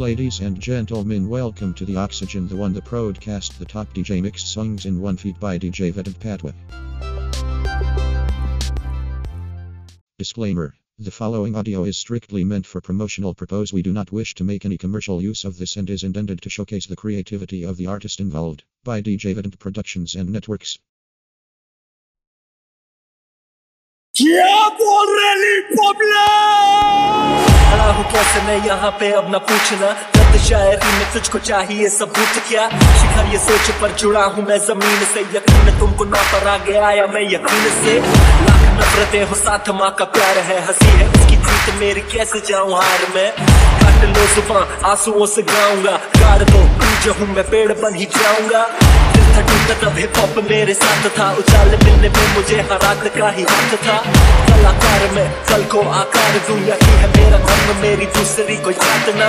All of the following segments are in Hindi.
Ladies and gentlemen, welcome to the Oxygen, the one, the broadcast, the top DJ mixed songs in one feed by DJ Vedant Patwa. Disclaimer The following audio is strictly meant for promotional purpose. We do not wish to make any commercial use of this and is intended to showcase the creativity of the artist involved by DJ Vedant Productions and Networks. क्या कैसे मैं यहाँ पे अब न पूछना रद्द शायरी में तुझको चाहिए सबूत क्या शिखर ये सोच पर जुड़ा हूँ मैं ज़मीन से यकीन तुमको ना पर आगे आया मैं यकीन से लाख नफरतें हो साथ माँ का प्यार है हँसी है उसकी जीत मेरी कैसे जाऊँ हार में काट लो ज़ुबान आंसुओं से गाऊँगा गाड़ दो जो हूँ मैं पेड़ बन ही जाऊँगा था टूटा तब हिप हॉप मेरे साथ था। उछाल मिलने में मुझे हरात का ही हाथ था। कलाकार में, कल को आकार दूँ, यही है मेरा धर्म, मेरी दूसरी कोई बात ना।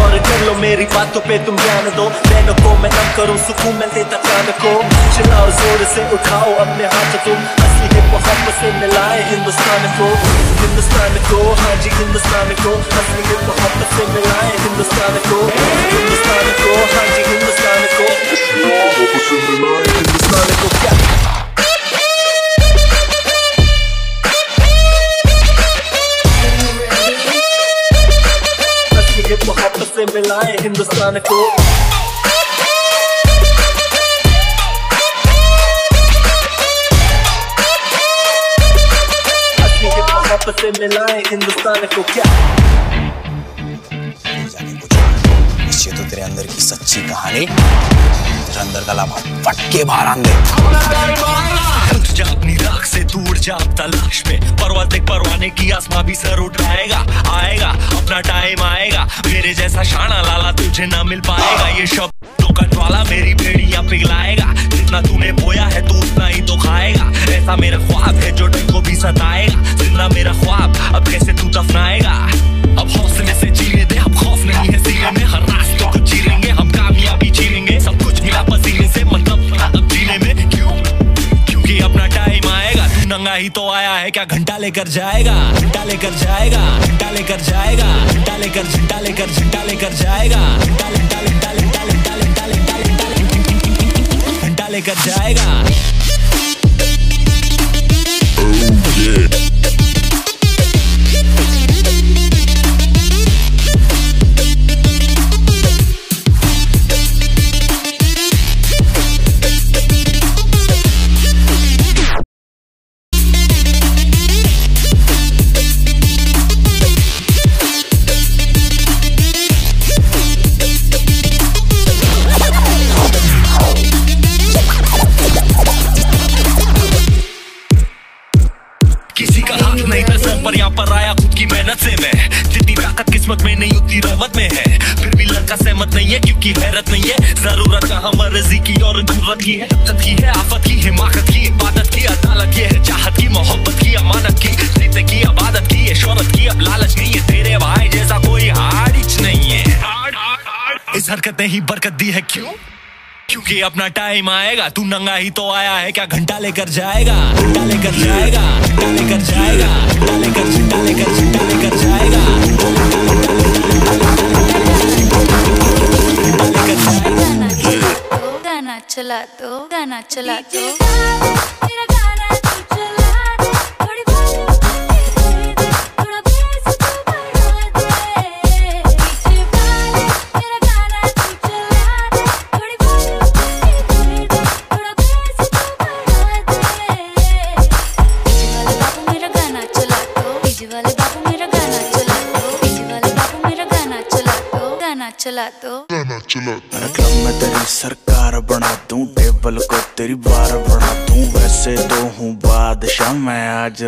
और कर लो मेरी बातों पे तुम ध्यान दो। नैनों को मैं नम करूँ, सुकून मैं देता कान को। चलाओ ज़ोर से उठाओ अपने हाथ तुम असली हिप हॉप से मिलाए हिंदुस्तान को। हिंदुस्तान को हाँ जी, हिंदुस्तान को। असली हिप हॉप से मिलाए हिंदुस्तान को। हिंदुस्तान को हाँ जी, हिंदुस्तान मोहब्बत से मिलाए हिंदुस्तान मिलाए हिंदुस्तान को क्या तेरे अंदर की सच्ची कहानी। तेरे अंदर का लाभा फट के बाहर जा अपनी राख से दूर जा तलाश में। परवाज देख परवाने की आसमां भी सर उठाएगा, आएगा, अपना टाइम आएगा। मेरे जैसा शाना लाला तुझे ना मिल पाएगा। ये शब्दों का ज्वाला मेरी बेड़ियाँ पिघलाएगा। जितना तूने बोया है तू उतना ही तो खाएगा। ऐसा मेरा ख्वाब है जो दिल को भी सताएगा। जितना मेरा ख्वाब, अब कैसे तू दफनाएगा? अब हौसले से तो आया है क्या घंटा लेकर जाएगा? घंटा लेकर जाएगा, घंटा लेकर जाएगा, घंटा लेकर घंटा लेकर घंटा लेकर जाएगा, घंटा लेकर जाएगा। पर आया खुद की मेहनत से मैं। जितनी ताकत किस्मत में नहीं, उतनी रहमत में है। फिर भी लड़का सहमत नहीं है, क्योंकि हैरत नहीं है। ज़रूरत कहाँ मर्ज़ी की और ज़रूरत की है। इज़्ज़त की है, आफत की, हिमाकत की, इबादत की, अदालत की है, चाहत की, मोहब्बत की, अमानत की, जीते की की है शोहरत की, अब लालच नहीं है तेरे भाई जैसा कोई हारिच नहीं है। इस हरकत ने ही बरकत दी है, क्यों? क्योंकि अपना टाइम आएगा तू नंगा ही तो आया है क्या घंटा लेकर जाएगा? घंटा लेकर जाएगा घंटा लेकर जाएगा घंटा लेकर घंटा लेकर घंटा लेकर जाएगा। घंटा लेकर जाएगा। गाना चला दो गाना चला दो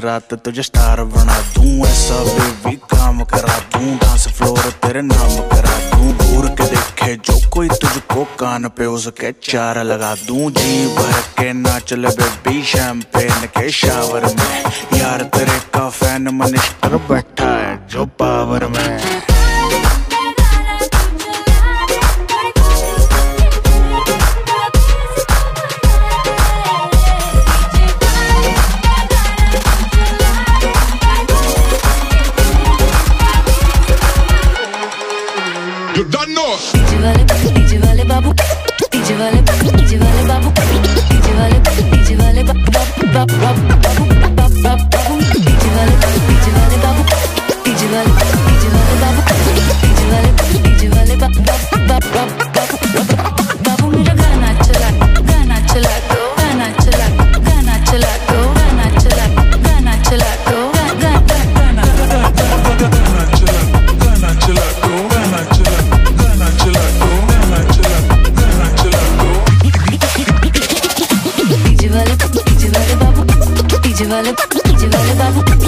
रात तुझे स्टार बना दूँ ऐसा बेबी काम करा दूँ डांस फ्लोर तेरे नाम करा दूँ घूर के देखे जो कोई तुझको कान पे उसके चार लगा दूँ जी भर के नाच ले बेबी शैम्पेन के शावर में यार तेरे का फ़ैन मनिस्टर बैठा है जो पावर में de balle, be balle, balle.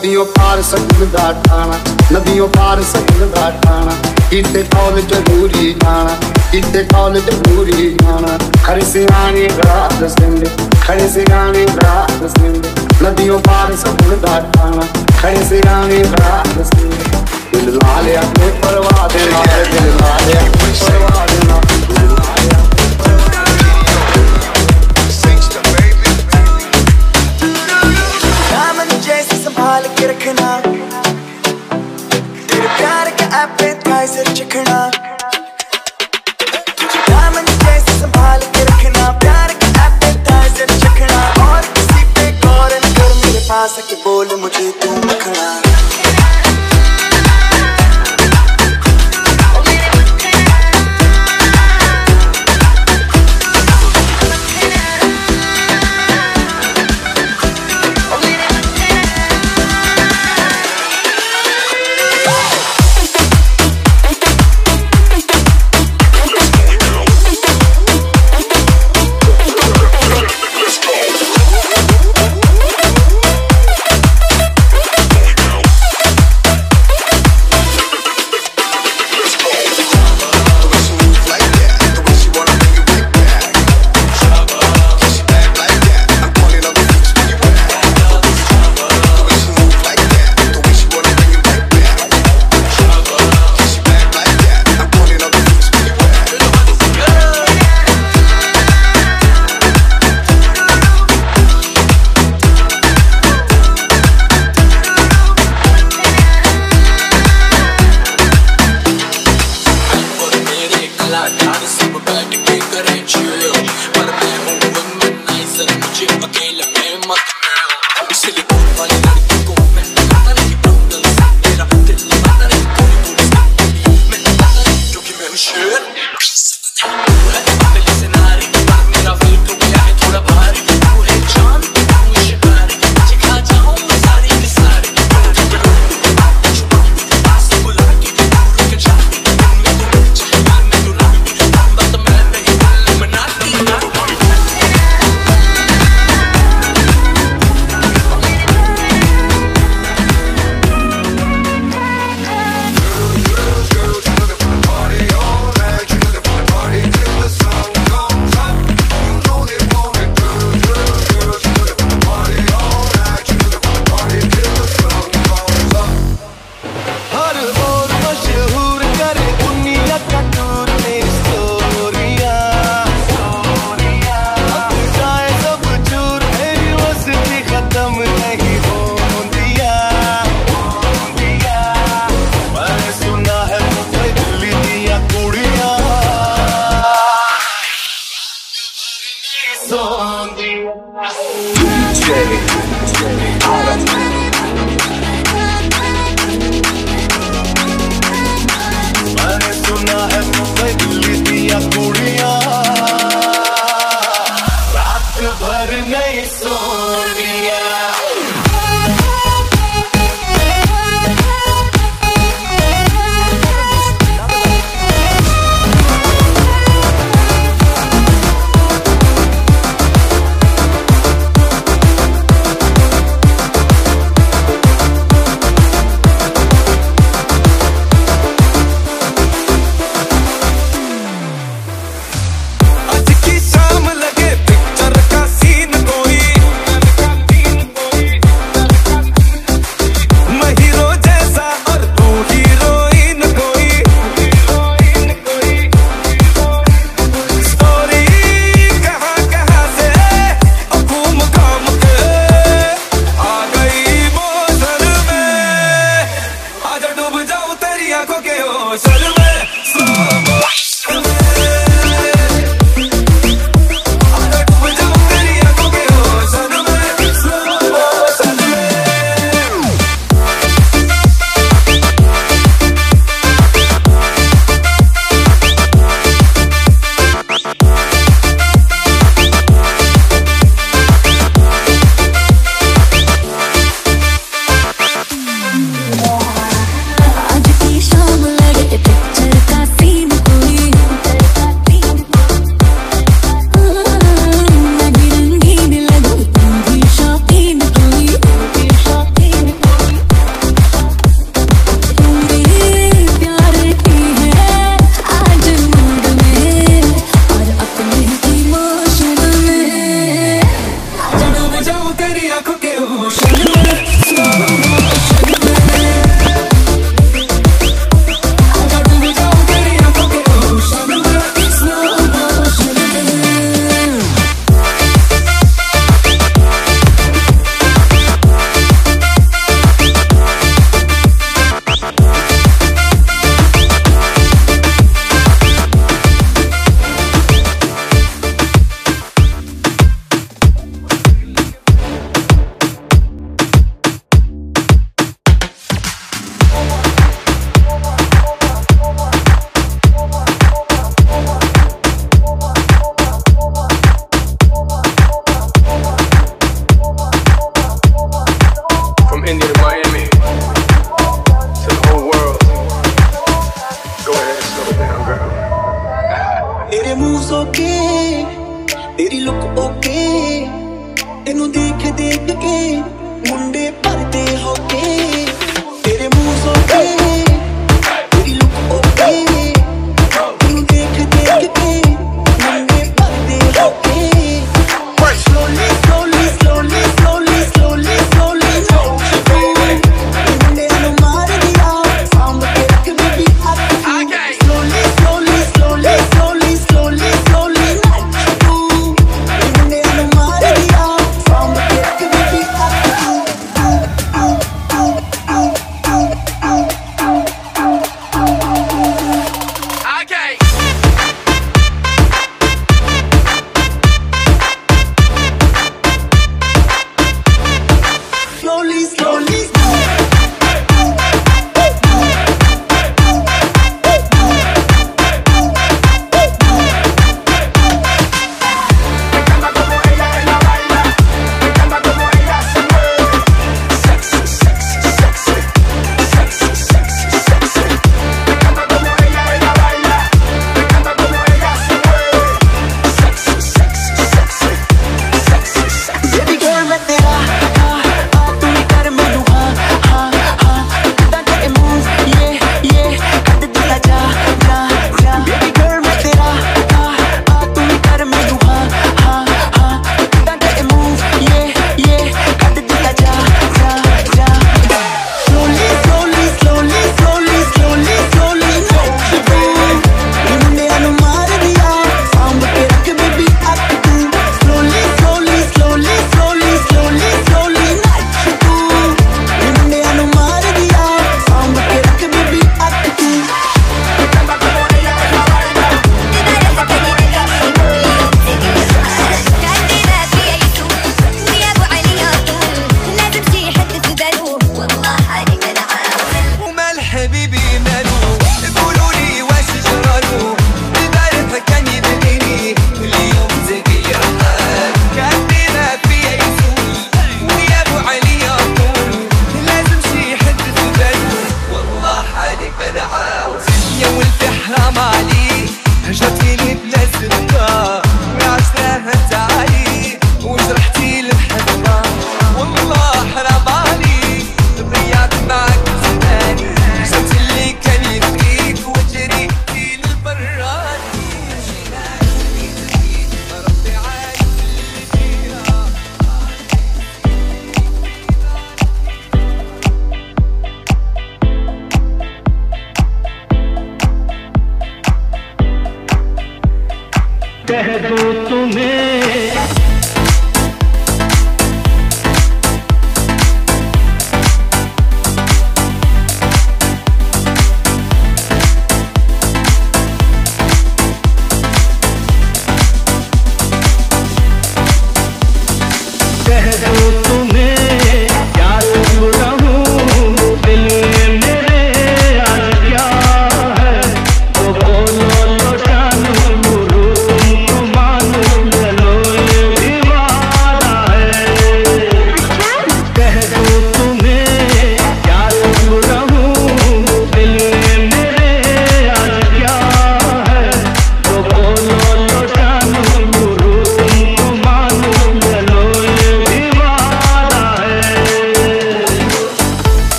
ਨਦੀਆਂ ਪਾਰ ਸਕਲ ਦਾ ਟਾਣਾ ਨਦੀਆਂ ਪਾਰ ਸਕਲ ਦਾ ਟਾਣਾ ਇੱਥੇ ਕੌਲ ਜ਼ਰੂਰੀ ਜਾਣਾ ਇੱਥੇ ਕੌਲ ਜ਼ਰੂਰੀ ਜਾਣਾ ਖੜੇ ਸਿਆਣੇ ਰਾਤ ਸਿੰਦੇ ਖੜੇ ਸਿਆਣੇ ਰਾਤ ਸਿੰਦੇ ਨਦੀਆਂ ਪਾਰ ਸਕਲ ਦਾ ਟਾਣਾ ਖੜੇ ਸਿਆਣੇ ਰਾਤ ਸਿੰਦੇ ਦਿਲ ਲਾ ਲਿਆ ਕੋਈ ਪਰਵਾਹ ਦੇ ਨਾਲ ਦਿਲ ਲਾ ਲਿਆ ਕੋਈ ਪਰਵਾਹ